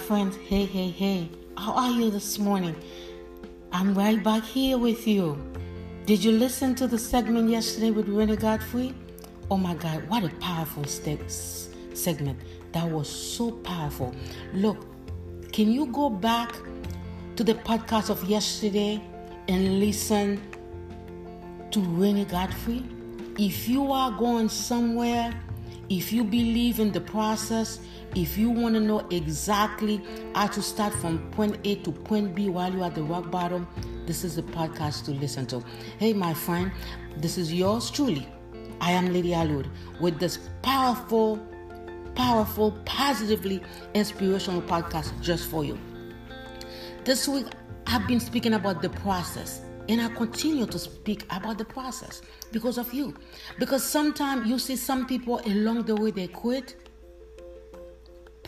friends. Hey, hey, hey. How are you this morning? I'm right back here with you. Did you listen to the segment yesterday with Rene Godefroy? Oh my God, what a powerful st- segment. That was so powerful. Look, can you go back to the podcast of yesterday and listen to Rene Godefroy? If you are going somewhere, if you believe in the process, if you want to know exactly how to start from point A to point B while you're at the rock bottom, this is the podcast to listen to. Hey, my friend, this is yours truly. I am Lady Alourdes with this powerful, powerful, positively inspirational podcast just for you. This week, I've been speaking about the process, and I continue to speak about the process because of you. Because sometimes you see some people along the way they quit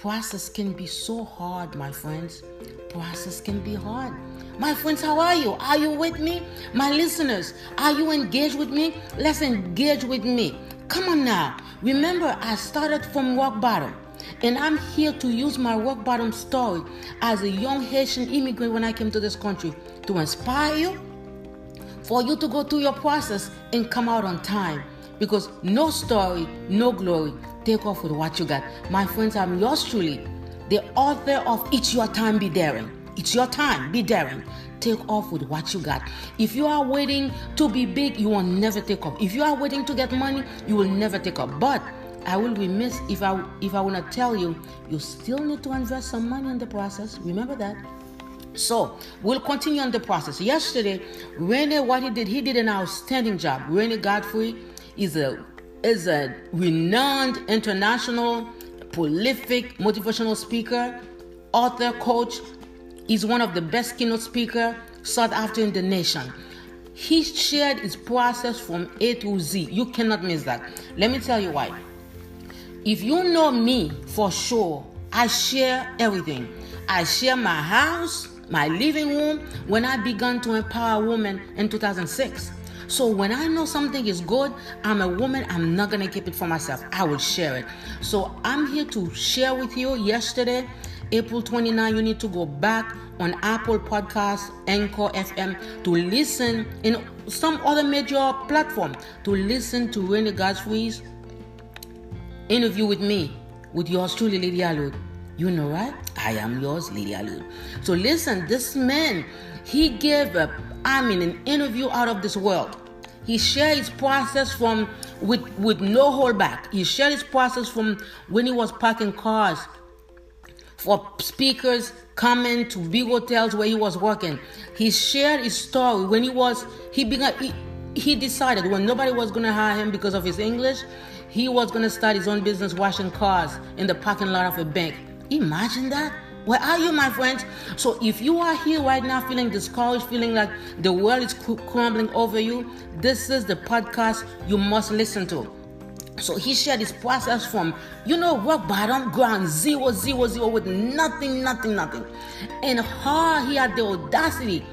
Process can be so hard, my friends. Process can be hard. My friends, how are you? Are you with me? My listeners, are you engaged with me? Let's engage with me. Come on now. Remember, I started from rock bottom. And I'm here to use my rock bottom story as a young Haitian immigrant when I came to this country to inspire you, for you to go through your process and come out on time. Because no story, no glory. Take off with what you got. My friends, I'm yours truly, the author of It's Your Time, Be Daring. It's your time, be daring. Take off with what you got. If you are waiting to be big, you will never take off. If you are waiting to get money, you will never take off. But I will be remiss if I if I want to tell you, you still need to invest some money in the process. Remember that. So we'll continue on the process. Yesterday, Rene, what he did, he did an outstanding job. Rene Godefroy is a is a renowned international prolific motivational speaker, author, coach. He's one of the best keynote speaker sought after in the nation. He shared his process from A to Z. You cannot miss that. Let me tell you why. If you know me for sure, I share everything. I share my house, my living room when I began to empower women in 2006. So when I know something is good, I'm a woman, I'm not to keep it for myself. I will share it. So I'm here to share with you yesterday, April 29, you need to go back on Apple Podcasts, Anchor FM to listen in some other major platform to listen to Rene Godefroy's interview with me, with yours truly, Lady Alourdes. You know, what? I am yours, Lady Alourdes. So listen, this man, he gave a, I mean, an interview out of this world. He shared his process from with with no holdback. He shared his process from when he was parking cars for speakers coming to big hotels where he was working. He shared his story when he was he began he, he decided when nobody was going to hire him because of his English, he was going to start his own business washing cars in the parking lot of a bank. Imagine that. Where are you, my friends? So, if you are here right now feeling discouraged, feeling like the world is crumbling over you, this is the podcast you must listen to. So he shared his process from, you know, rock bottom, ground zero, zero, zero, with nothing, nothing, nothing. And how he had the audacity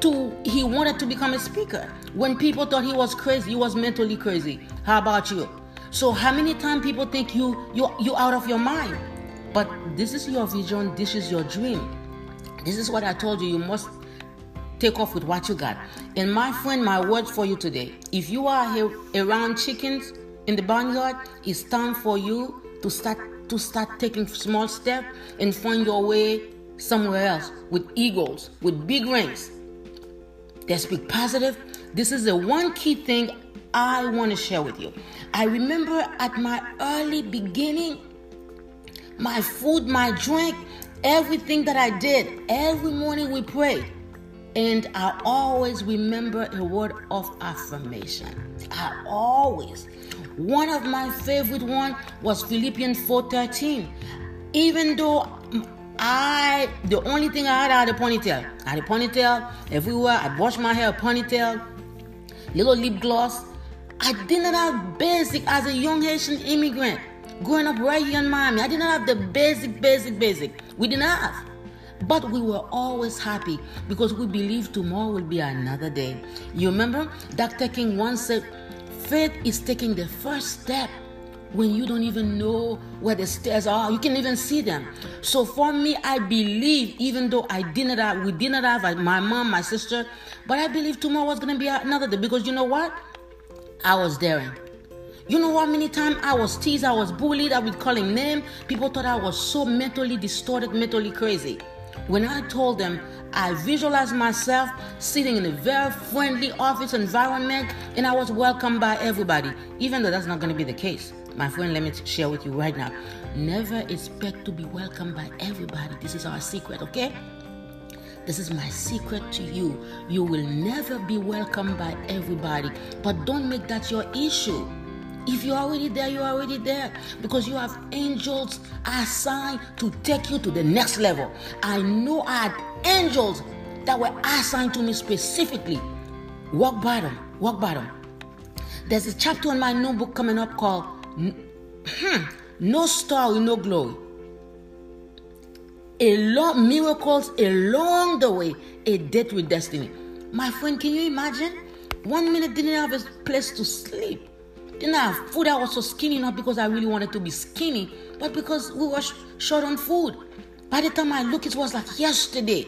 to, he wanted to become a speaker. When people thought he was crazy, he was mentally crazy. How about you? So how many times people think you, you, you out of your mind? But this is your vision, this is your dream. This is what I told you. You must take off with what you got. And my friend, my words for you today if you are here around chickens in the barnyard, it's time for you to start to start taking small steps and find your way somewhere else with eagles, with big rings. They speak positive. This is the one key thing I want to share with you. I remember at my early beginning, my food, my drink, everything that I did. Every morning we prayed. And I always remember a word of affirmation. I always. One of my favorite one was Philippians 4:13. Even though I the only thing I had I had a ponytail. I had a ponytail everywhere. I washed my hair, ponytail, little lip gloss. I did not have basic as a young Haitian immigrant growing up right here in Miami. I did not have the basic, basic, basic. We didn't have. But we were always happy because we believed tomorrow will be another day. You remember? Dr. King once said, faith is taking the first step when you don't even know where the stairs are. You can even see them. So for me, I believe, even though I didn't have, we didn't have uh, my mom, my sister, but I believe tomorrow was gonna be another day because you know what? I was daring. You know how many times I was teased, I was bullied, I would call him name. People thought I was so mentally distorted, mentally crazy. When I told them I visualized myself sitting in a very friendly office environment and I was welcomed by everybody, even though that's not going to be the case. My friend, let me share with you right now. Never expect to be welcomed by everybody. This is our secret, okay? This is my secret to you. You will never be welcomed by everybody, but don't make that your issue. If you're already there, you're already there because you have angels assigned to take you to the next level. I know I had angels that were assigned to me specifically. Walk by them, walk by them. There's a chapter in my new book coming up called hmm, No Story, No Glory. A lot miracles along the way, a date with destiny. My friend, can you imagine? One minute didn't have a place to sleep. Didn't have food. I was so skinny, not because I really wanted to be skinny, but because we were sh- short on food. By the time I look, it was like yesterday.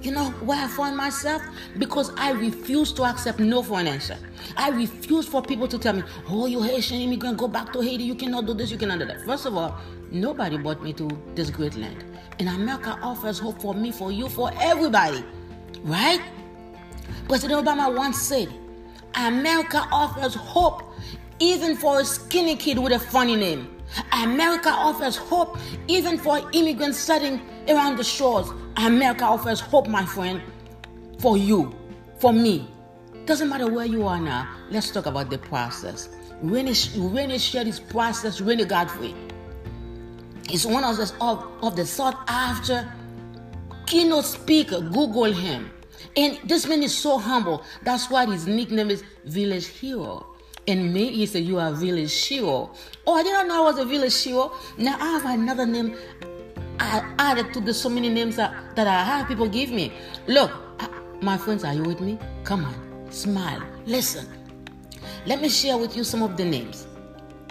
You know where I find myself? Because I refuse to accept no for an answer. I refuse for people to tell me, oh, you Haitian immigrant, go back to Haiti, you cannot do this, you cannot do that. First of all, nobody brought me to this great land. And America offers hope for me, for you, for everybody. Right? President Obama once said, America offers hope even for a skinny kid with a funny name. America offers hope even for immigrants studying around the shores. America offers hope, my friend, for you, for me. Doesn't matter where you are now. Let's talk about the process. Rennie, Rennie shared his process, Rennie Godefroy. He's one of the, of the sought after keynote speaker. Google him. And this man is so humble. That's why his nickname is Village Hero. And me, he said, You are Village Hero. Oh, I didn't know I was a Village Hero. Now I have another name I added to the so many names that, that I have people give me. Look, my friends, are you with me? Come on, smile, listen. Let me share with you some of the names.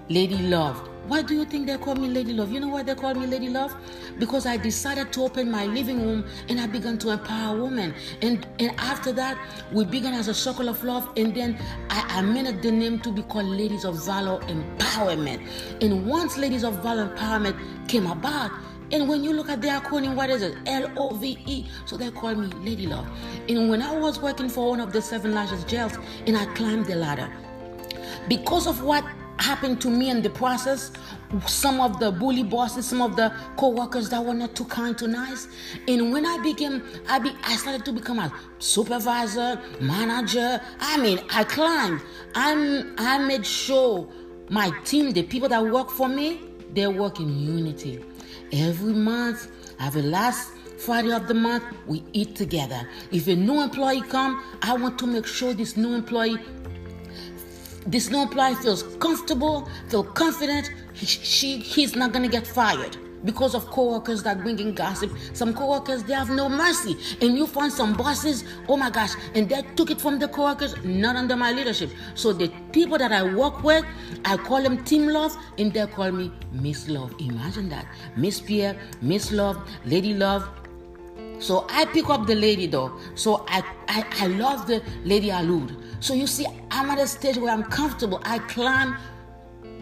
Lady Love, why do you think they call me Lady Love? You know why they call me Lady Love? Because I decided to open my living room and I began to empower women. And and after that, we began as a circle of love. And then I amended the name to be called Ladies of Valor Empowerment. And once Ladies of Valor Empowerment came about, and when you look at their acronym, what is it? L O V E. So they call me Lady Love. And when I was working for one of the seven largest jails, and I climbed the ladder, because of what happened to me in the process. Some of the bully bosses, some of the co-workers that were not too kind to nice. And when I became, I be, I started to become a supervisor, manager. I mean, I climbed. I'm, I made sure my team, the people that work for me, they work in unity. Every month, every last Friday of the month, we eat together. If a new employee come, I want to make sure this new employee this new employee feels comfortable, feel confident, he, she, he's not gonna get fired because of coworkers that bring in gossip. Some coworkers they have no mercy, and you find some bosses, oh my gosh, and they took it from the coworkers, not under my leadership. So the people that I work with, I call them Team Love, and they call me Miss Love. Imagine that, Miss Pierre, Miss Love, Lady Love. So I pick up the lady though. So I I, I love the lady allude. So you see, I'm at a stage where I'm comfortable. I climb,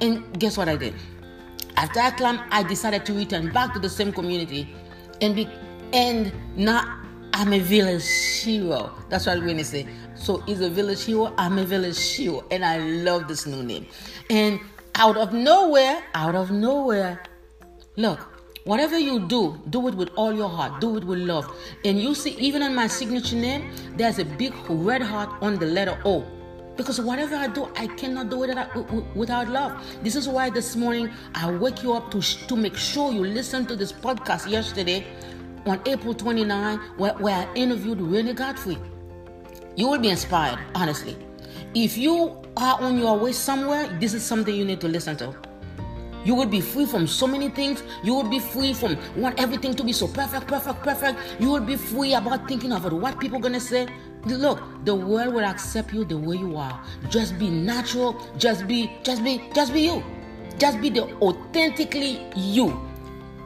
and guess what I did? After I climbed, I decided to return back to the same community, and be, and now I'm a village hero. That's what to say. So he's a village hero. I'm a village hero, and I love this new name. And out of nowhere, out of nowhere, look, Whatever you do, do it with all your heart. Do it with love. And you see, even on my signature name, there's a big red heart on the letter O. Because whatever I do, I cannot do it without love. This is why this morning I wake you up to, to make sure you listen to this podcast yesterday on April 29, where, where I interviewed Rennie Godefroy. You will be inspired, honestly. If you are on your way somewhere, this is something you need to listen to. You will be free from so many things. You will be free from want everything to be so perfect, perfect, perfect. You will be free about thinking about what people gonna say. Look, the world will accept you the way you are. Just be natural. Just be, just be, just be you. Just be the authentically you.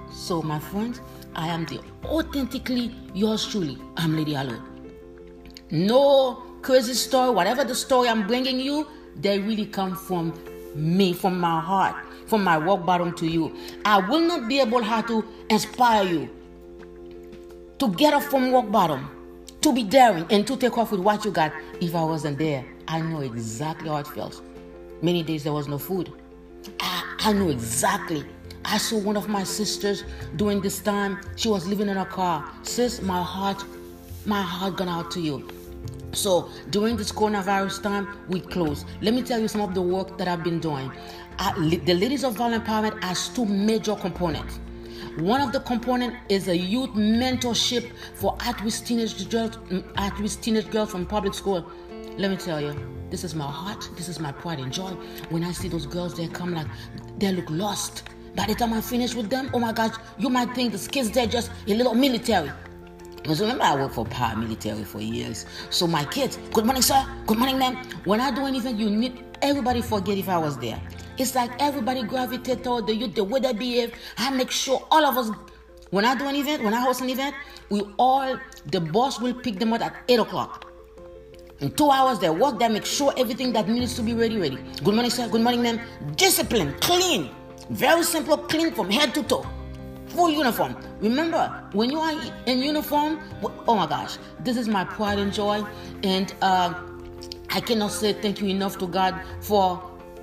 So, my friends, I am the authentically yours truly. I'm Lady Alourdes. No crazy story, whatever the story I'm bringing you, they really come from me, from my heart, from my rock bottom to you. I will not be able how to inspire you to get up from rock bottom, to be daring, and to take off with what you got if I wasn't there. I know exactly how it feels. Many days there was no food. I, I know exactly. I saw one of my sisters during this time. She was living in a car. Sis, my heart, my heart gone out to you. So during this coronavirus time, we close. Let me tell you some of the work that I've been doing. Uh, the Ladies of Valor Empowerment has two major components. One of the component is a youth mentorship for at-risk teenage girls, mm, at-risk teenage girls from public school. Let me tell you, this is my heart. This is my pride and joy. When I see those girls, they come like they look lost. By the time I finish with them, oh my gosh, you might think the kids they're just a little military. Because remember, I worked for paramilitary for years. So my kids, good morning, sir. Good morning, ma'am. When I do anything, you need everybody forget if I was there. It's like everybody gravitate toward the youth, the way they behave. I make sure all of us, when I do an event, when I host an event, we all, the boss will pick them up at 8 o'clock. In two hours, they work, they make sure everything that needs to be ready, ready. Good morning, sir. Good morning, ma'am. Discipline, clean. Very simple, clean from head to toe. Full uniform. Remember, when you are in uniform, oh my gosh, this is my pride and joy. And uh, I cannot say thank you enough to God for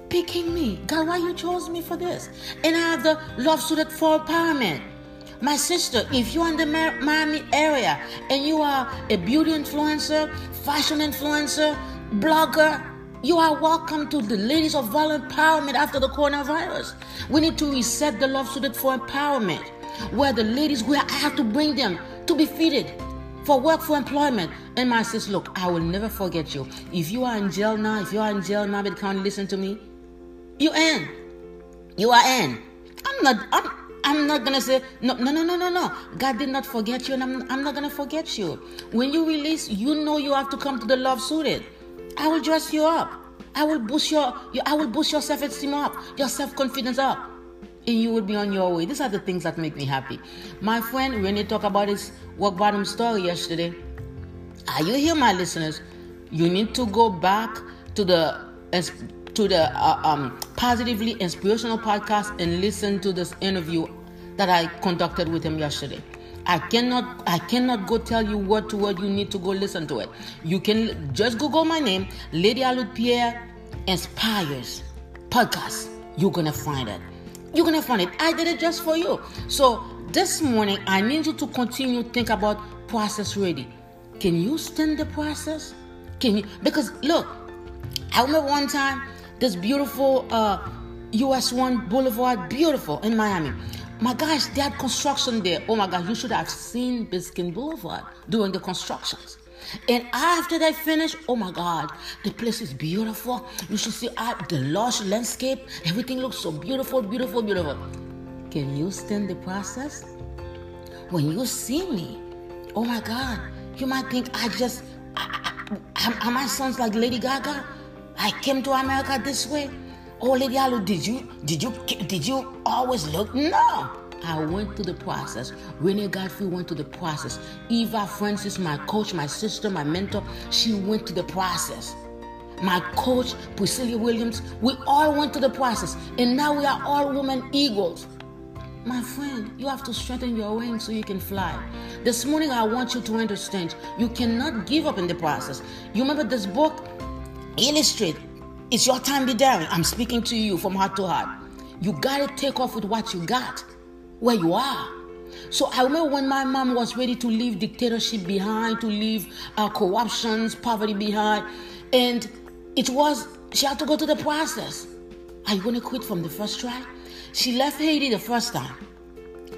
picking me. God, why you chose me for this? And I have the love suited for empowerment. My sister, if you're in the Miami area and you are a beauty influencer, fashion influencer, blogger, you are welcome to the Ladies of Valor Empowerment after the coronavirus. We need to reset the love suited for empowerment, where the ladies, where I have to bring them to be fitted for work, for employment. And my sis, look, I will never forget you. If you are in jail now, if you are in jail now, can't listen to me. You in. You are in. I'm not. I'm. I'm not gonna say no, no, no, no, no, no. God did not forget you, and I'm, I'm not gonna forget you. When you release, you know you have to come to the love suited. I will dress you up. I will boost your, your I will boost your self-esteem up, your self-confidence up, and you will be on your way. These are the things that make me happy. My friend Rene talked about his rock bottom story yesterday. Are you here, my listeners? You need to go back to the to the uh, um, positively inspirational podcast and listen to this interview that I conducted with him yesterday. I cannot I cannot go tell you word to word. You need to go listen to it. You can just Google my name, Lady Alourdes Pierre Inspires Podcast. You're gonna find it. You're gonna find it. I did it just for you. So this morning I need you to continue think about process ready. Can you stand the process? Can you because look, I remember one time this beautiful uh US 1 Boulevard, beautiful in Miami. My gosh, they had construction there. Oh my gosh, you should have seen Biscayne Boulevard during the constructions. And after they finish, oh my God, the place is beautiful. You should see uh, the lush landscape. Everything looks so beautiful, beautiful, beautiful. Can you stand the process? When you see me, oh my God, you might think I just, I, I, I sounds like Lady Gaga? I came to America this way. Oh, Lady Alourdes, did you did you did you always look? No. I went through the process. Rene Godefroy went through the process. Eva Francis, my coach, my sister, my mentor, she went through the process. My coach, Priscilla Williams, we all went through the process. And now we are all women eagles. My friend, you have to strengthen your wings so you can fly. This morning, I want you to understand you cannot give up in the process. You remember this book, Illustrate it's your time to be daring. I'm speaking to you from heart to heart. You got to take off with what you got, where you are. So I remember when my mom was ready to leave dictatorship behind, to leave uh, corruptions, poverty behind, and it was she had to go through the process. Are you to quit from the first try? She left Haiti the first time.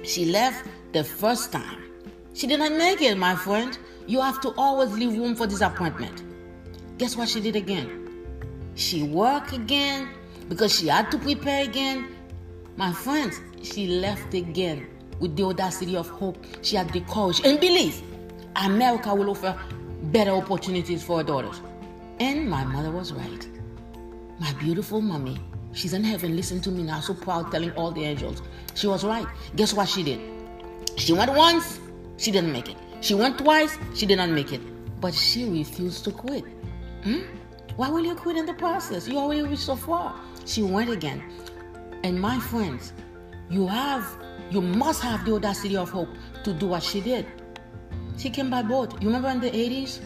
She left the first time. She did not make it, my friend. You have to always leave room for disappointment. Guess what she did again? She worked again because she had to prepare again. My friends, she left again with the audacity of hope. She had the courage and belief America will offer better opportunities for her daughters. And my mother was right. My beautiful mommy She's in heaven. Listen to me now. So proud, telling all the angels. She was right. Guess what she did? She went once, she didn't make it. She went twice, she did not make it. But she refused to quit. Hmm? Why will you quit in the process? You already reached so far. She went again. And my friends, you have, you must have the audacity of hope to do what she did. She came by boat. You remember in the 80s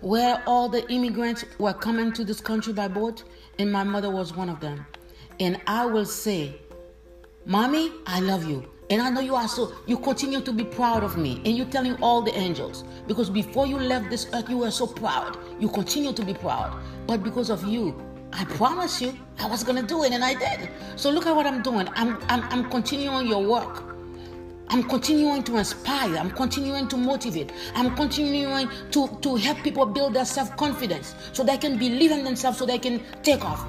where all the immigrants were coming to this country by boat? And my mother was one of them. And I will say, Mommy, I love you. And I know you are so, you continue to be proud of me. And you're telling all the angels. Because before you left this earth, you were so proud. You continue to be proud. But because of you, I promise you, I was going to do it and I did. So look at what I'm doing. I'm, I'm, I'm continuing your work. I'm continuing to inspire. I'm continuing to motivate. I'm continuing to, to help people build their self confidence so they can believe in themselves so they can take off.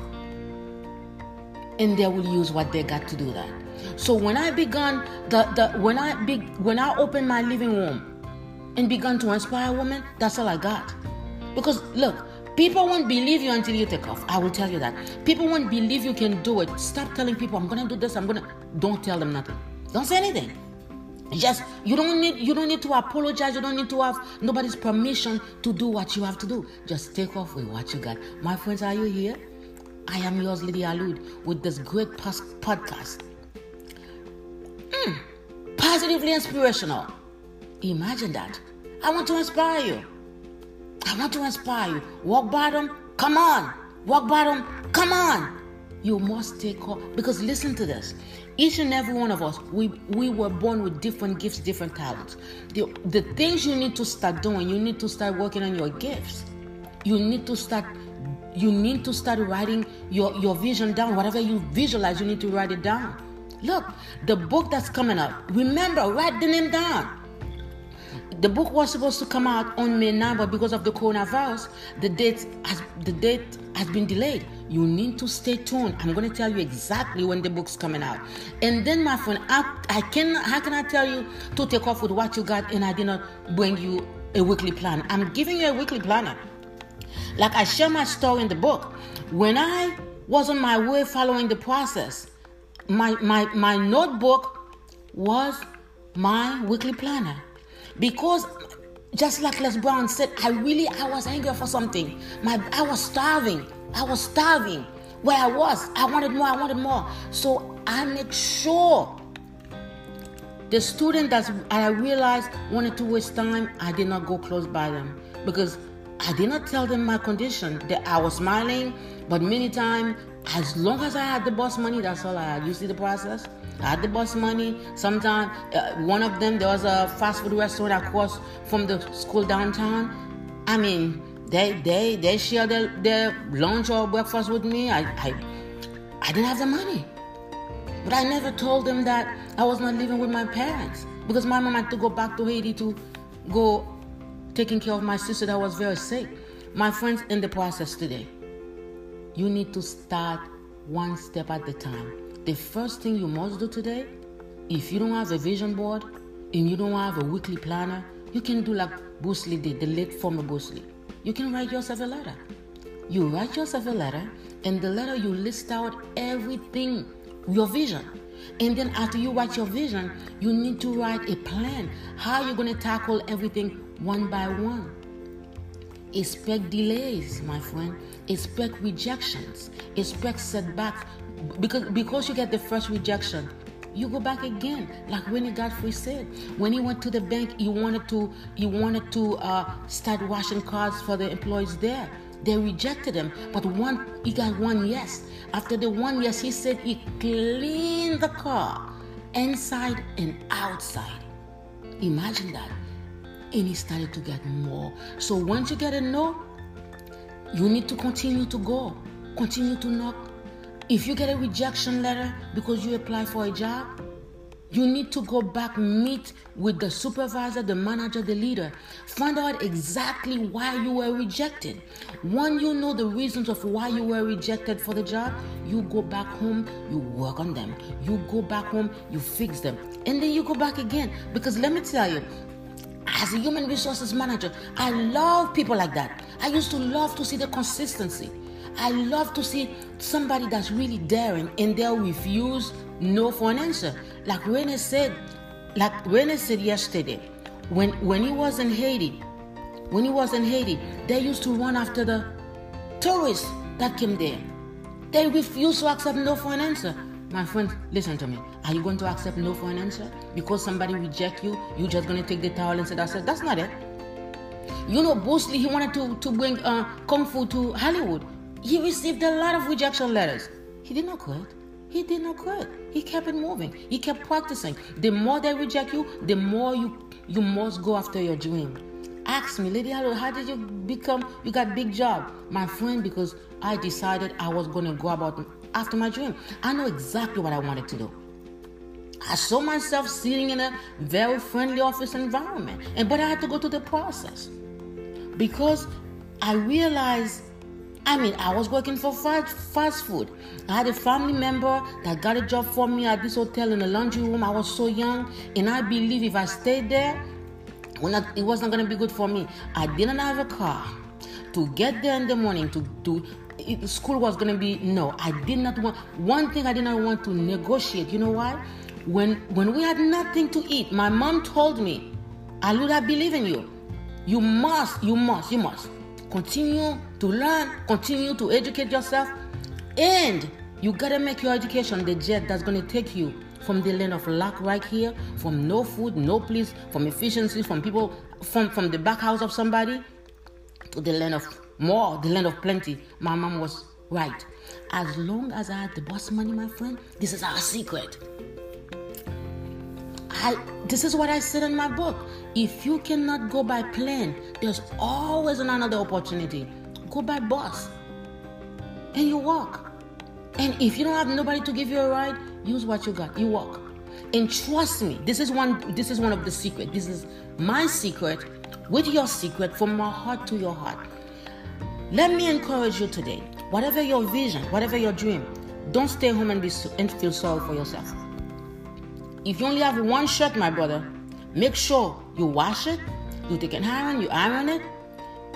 And they will use what they got to do that. So when I began the, the when I be, when I opened my living room and began to inspire women, that's all I got. Because look, people won't believe you until you take off. I will tell you that. People won't believe you can do it. Stop telling people I'm gonna do this, I'm gonna don't tell them nothing. Don't say anything. Just you don't need you don't need to apologize. You don't need to have nobody's permission to do what you have to do. Just take off with what you got. My friends, are you here? I am yours, Lydia Alourdes, with this great podcast. Mm, positively inspirational. Imagine that. I want to inspire you. I want to inspire you. Walk bottom, come on. Walk bottom, come on. You must take because listen to this. Each and every one of us, we, we were born with different gifts, different talents. The, the things you need to start doing, you need to start working on your gifts. You need to start you need to start writing your, your vision down. Whatever you visualize, you need to write it down. Look, the book that's coming up, remember, write the name down. The book was supposed to come out on May 9, but because of the coronavirus, the date has the date has been delayed. You need to stay tuned. I'm to tell you exactly when the book's coming out. And then, my friend, I, I can how can I tell you to take off with what you got and I did not bring you a weekly plan? I'm giving you a weekly planner. Like I share my story in the book. When I was on my way following the process, my my my notebook was my weekly planner because just like Les Brown said, I really I was angry for something. My I was starving. I was starving. Where I was, I wanted more. I wanted more. So I make sure the student that I realized wanted to waste time, I did not go close by them because I did not tell them my condition. That I was smiling, but many times, as long as I had the boss money, that's all I had. You see the process? Had the bus money. Sometimes uh, one of them there was a fast food restaurant across from the school downtown. I mean, they they they share their, their lunch or breakfast with me. I, I I didn't have the money, but I never told them that I was not living with my parents because my mom had to go back to Haiti to go taking care of my sister that was very sick. My friends, in the process today, you need to start one step at a time the first thing you must do today, if you don't have a vision board and you don't have a weekly planner, you can do like Bruce Lee did, the late former Bruce Lee. You can write yourself a letter. You write yourself a letter, and the letter you list out everything, your vision. And then after you write your vision, you need to write a plan. How you're gonna tackle everything one by one. Expect delays, my friend. Expect rejections. Expect setbacks because because you get the first rejection you go back again. Like when he got Godefroy said when he went to the bank he wanted to he wanted to uh, start washing cars for the employees there. They rejected him. But one he got one yes. After the one yes he said he cleaned the car inside and outside. Imagine that. And he started to get more. So once you get a no you need to continue to go. Continue to knock if you get a rejection letter because you apply for a job, you need to go back, meet with the supervisor, the manager, the leader. Find out exactly why you were rejected. When you know the reasons of why you were rejected for the job, you go back home, you work on them. You go back home, you fix them. And then you go back again. Because let me tell you, as a human resources manager, I love people like that. I used to love to see the consistency. I love to see somebody that's really daring and they'll refuse no for an answer. Like Rene said, like Rene said yesterday, when when he was in Haiti, when he was in Haiti, they used to run after the tourists that came there. They refused to accept no for an answer. My friend, listen to me. Are you going to accept no for an answer? Because somebody reject you, you just gonna take the towel and say that's it? That's not it. You know, Bruce Lee, he wanted to, to bring uh, Kung Fu to Hollywood. He received a lot of rejection letters. He did not quit. He did not quit. He kept it moving. He kept practicing. The more they reject you, the more you you must go after your dream. Ask me, Lady Hello, how did you become you got big job? My friend, because I decided I was gonna go about after my dream. I know exactly what I wanted to do. I saw myself sitting in a very friendly office environment, and but I had to go through the process because I realized. I mean, I was working for fast, fast food. I had a family member that got a job for me at this hotel in the laundry room. I was so young, and I believe if I stayed there, it wasn't going to be good for me. I didn't have a car to get there in the morning to do school was going to be no i did not want one thing i did not want to negotiate you know why when when we had nothing to eat my mom told me i believe in you you must you must you must continue to learn continue to educate yourself and you gotta make your education the jet that's gonna take you from the land of lack right here from no food no place from efficiency from people from from the back house of somebody to the land of more, the land of plenty. My mom was right. As long as I had the boss money, my friend, this is our secret. I this is what I said in my book. If you cannot go by plan, there's always another opportunity. Go by bus And you walk. And if you don't have nobody to give you a ride, use what you got. You walk. And trust me, this is one this is one of the secret. This is my secret with your secret from my heart to your heart. Let me encourage you today. Whatever your vision, whatever your dream, don't stay home and, be, and feel sorry for yourself. If you only have one shirt, my brother, make sure you wash it, you take an iron, you iron it,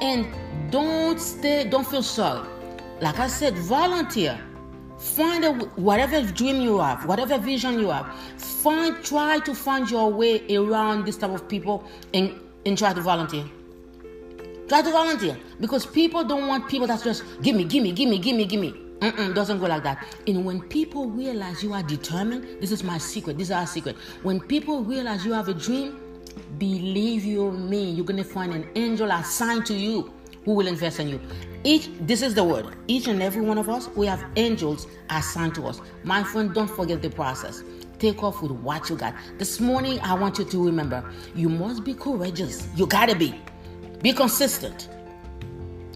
and don't stay, don't feel sorry. Like I said, volunteer. Find a, whatever dream you have, whatever vision you have. Find, try to find your way around this type of people and, and try to volunteer. Try to volunteer because people don't want people that's just give me, give me, give me, give me, give me. Mm-mm, doesn't go like that. And when people realize you are determined, this is my secret. This is our secret. When people realize you have a dream, believe you me, you're gonna find an angel assigned to you who will invest in you. Each, this is the word. Each and every one of us, we have angels assigned to us. My friend, don't forget the process. Take off with what you got. This morning, I want you to remember you must be courageous. You gotta be. Be consistent.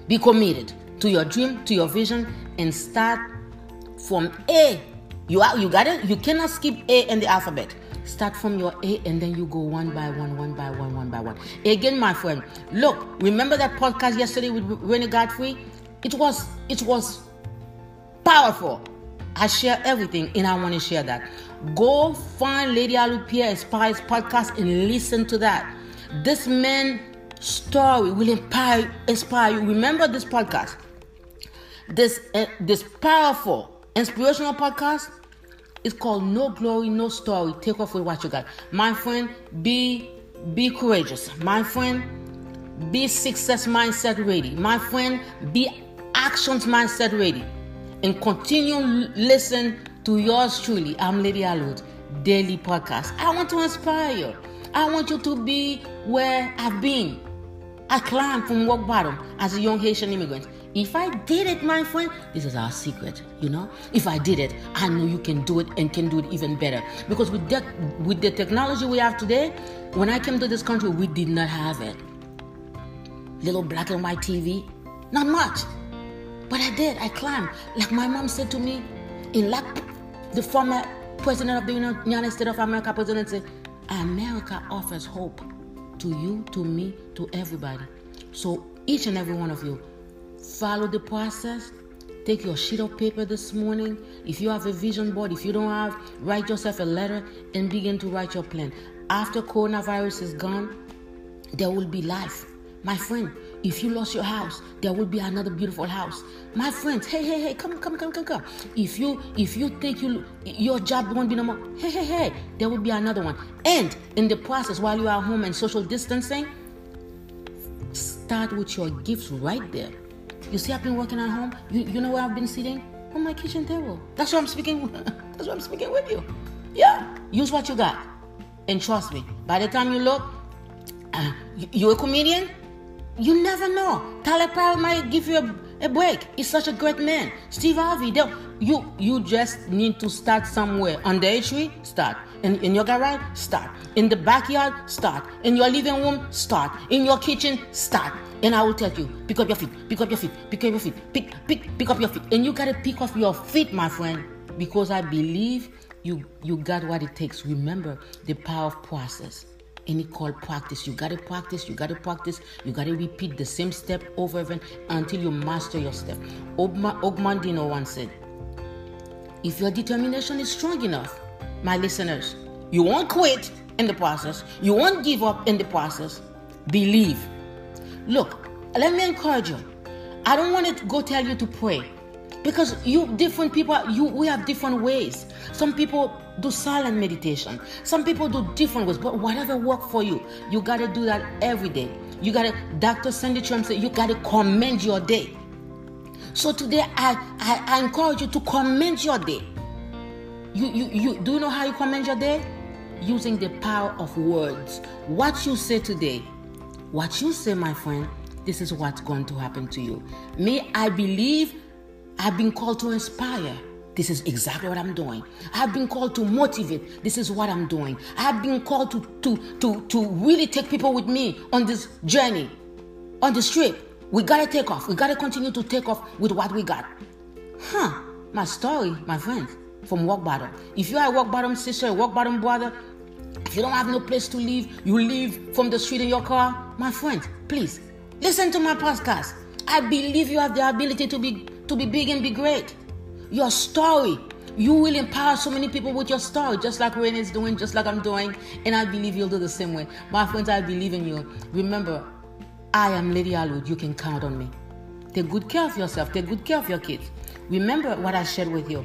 Be committed to your dream, to your vision, and start from A. You are, you got it. You cannot skip A in the alphabet. Start from your A and then you go one by one, one by one, one by one. Again, my friend, look, remember that podcast yesterday with Rene Godefroy? It was it was powerful. I share everything and I want to share that. Go find Lady Alupia Aspires podcast and listen to that. This man story will inspire, inspire you. Remember this podcast. This uh, this powerful inspirational podcast is called No Glory, No Story. Take off with what you got. My friend, be be courageous. My friend, be success mindset ready. My friend, be actions mindset ready. And continue listen to yours truly. I'm Lady Alourdes, daily podcast. I want to inspire you. I want you to be where I've been. I climbed from rock bottom as a young Haitian immigrant. If I did it, my friend, this is our secret, you know. If I did it, I know you can do it and can do it even better. Because with that, with the technology we have today, when I came to this country, we did not have it. Little black and white TV, not much, but I did. I climbed. Like my mom said to me, in like the former president of the United States of America, president said, America offers hope to you, to me, to everybody. So each and every one of you, follow the process. Take your sheet of paper this morning. If you have a vision board, if you don't have, write yourself a letter and begin to write your plan. After coronavirus is gone, there will be life. My friend, If you lost your house, there will be another beautiful house. My friends, hey, hey, hey, come, come, come, come, come. If you if you think you your job won't be no more, hey, hey, hey, there will be another one. And in the process, while you are home and social distancing, start with your gifts right there. You see, I've been working at home. You, you know where I've been sitting? On my kitchen table. That's why I'm speaking. That's why I'm speaking with you. Yeah. Use what you got. And trust me, by the time you look, uh, you, you're a comedian? You never know. Tyler might give you a, a break. He's such a great man. Steve Harvey, you you just need to start somewhere. Under a tree, start. In, in your garage, start. In the backyard, start. In your living room, start. In your kitchen, start. And I will tell you, pick up your feet, pick up your feet, pick up your feet, pick, pick, pick up your feet. And you gotta pick up your feet, my friend, because I believe you you got what it takes. Remember the power of process any call practice. You gotta practice, you gotta practice, you gotta repeat the same step over again until you master your step. Og Mandino once said, If your determination is strong enough, my listeners, you won't quit in the process, you won't give up in the process. Believe. Look, let me encourage you. I don't want to go tell you to pray because you different people you we have different ways. Some people do silent meditation. Some people do different ways. But whatever work for you you got to do that every day. You got to dr Cindy Trimm said you got to commend your day. So today I, I i encourage you to commend your day. You you you do you know how you commend your day? Using the power of words. What you say today what you say my friend this is what's going to happen to you. Me i believe I've been called to inspire. This is exactly what I'm doing. I've been called to motivate. This is what I'm doing. I've been called to, to, to, to really take people with me on this journey, on this trip. We gotta take off. We gotta continue to take off with what we got. Huh. My story, my friends, from rock bottom. If you are a rock bottom sister, rock bottom brother, if you don't have no place to live, you live from the street in your car, my friend, please listen to my podcast. I believe you have the ability to be to be big and be great. Your story. You will empower so many people with your story, just like Rain is doing, just like I'm doing. And I believe you'll do the same way. My friends, I believe in you. Remember, I am Lady Alourdes. You can count on me. Take good care of yourself. Take good care of your kids. Remember what I shared with you.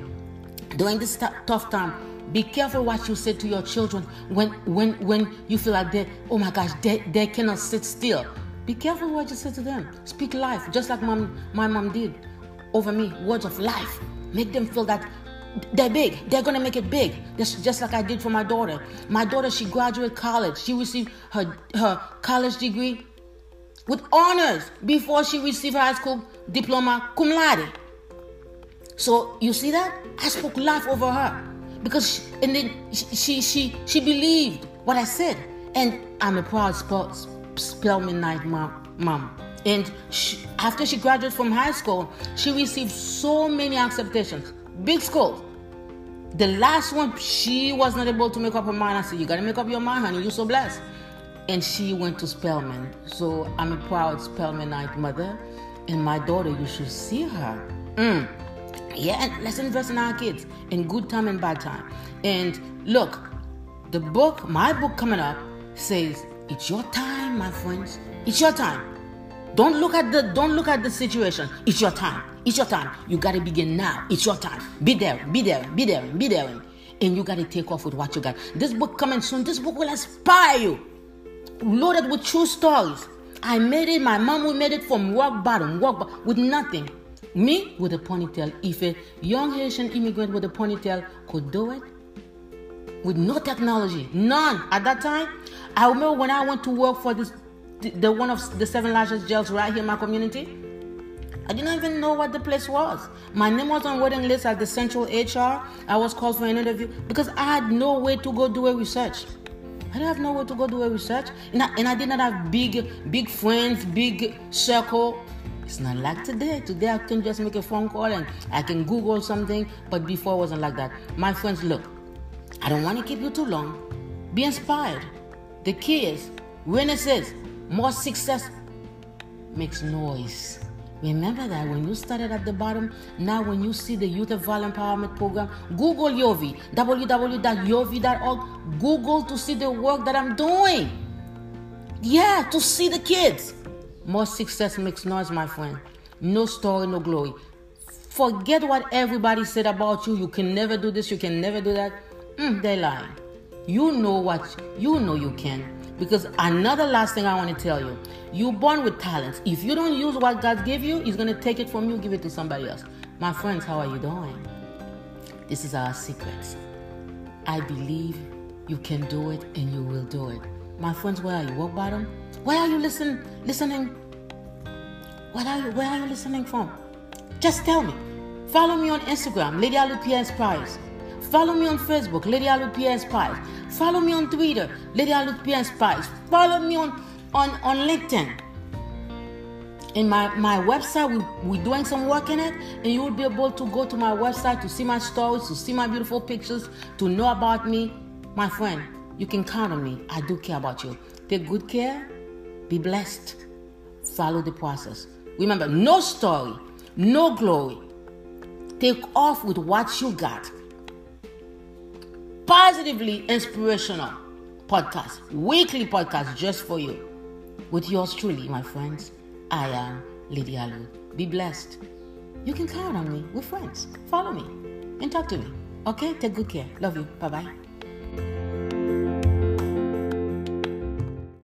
During this t- tough time, be careful what you say to your children when when when you feel like they oh my gosh they, they cannot sit still. Be careful what you say to them. Speak life, just like mom, my mom did over me words of life. Make them feel that they're big. They're gonna make it big. Just, just like I did for my daughter. My daughter, she graduated college. She received her her college degree with honors before she received her high school diploma cum laude. So you see that? I spoke life over her because she, and then she, she she she believed what I said, and I'm a proud sports Spelmanite mom. mom. And she, after she graduated from high school, she received so many acceptations, big schools. The last one, she was not able to make up her mind. I said, You gotta make up your mind, honey. You're so blessed. And she went to Spelman. So I'm a proud Spelmanite mother. And my daughter, you should see her. Mm. Yeah, let's invest in our kids in good time and bad time. And look, the book, my book coming up, says, It's your time, my friends. It's your time. Don't look at the don't look at the situation. It's your time. It's your time. You gotta begin now. It's your time. Be there, be there, be there, be there. And you gotta take off with what you got. This book coming soon. This book will inspire you. Loaded with true stories. I made it, my mom we made it from rock bottom, rock bottom, with nothing. Me with a ponytail. If a young Haitian immigrant with a ponytail could do it, with no technology, none at that time. I remember when I went to work for this the, one of the seven largest jails right here in my community. I didn't even know what the place was. My name was on waiting list at the central HR. I was called for an interview because I had no way to go do a research. I didn't have nowhere to go do a research, and I, and I did not have big, big friends, big circle. It's not like today. Today I can just make a phone call and I can Google something, but before it wasn't like that. My friends, look, I don't want to keep you too long. Be inspired. The key is when it says more success makes noise. Remember that when you started at the bottom, now when you see the Youth Evolve Empowerment Program, Google Yovi, www.yovi.org, Google to see the work that I'm doing. Yeah, to see the kids. More success makes noise, my friend. No story, no glory. Forget what everybody said about you. You can never do this, you can never do that. Mm, they're lying. You know what you know you can. Because another last thing I want to tell you you're born with talents. If you don't use what God gave you, He's to take it from you, give it to somebody else. My friends, how are you doing? This is our secret. I believe you can do it and you will do it. My friends, where are you? What bottom? Where are you listen, listening? Where are you? Where are you listening from? Just tell me. Follow me on Instagram, Lady Alupia Inspires. Follow me on Facebook, Lady Alupia Inspires. Follow me on Twitter, Lady Alupia Inspires. Follow me on, on, on LinkedIn. In my, my website, we, we're doing some work in it, and you will be able to go to my website to see my stories, to see my beautiful pictures, to know about me. My friend, you can count on me. I do care about you. Take good care. Be blessed. Follow the process. Remember, no story, no glory. Take off with what you got. Positively inspirational podcast, weekly podcast just for you. With yours truly, my friends, I am Lady Alourdes. Be blessed. You can count on me with friends. Follow me and talk to me. Okay? Take good care. Love you. Bye bye.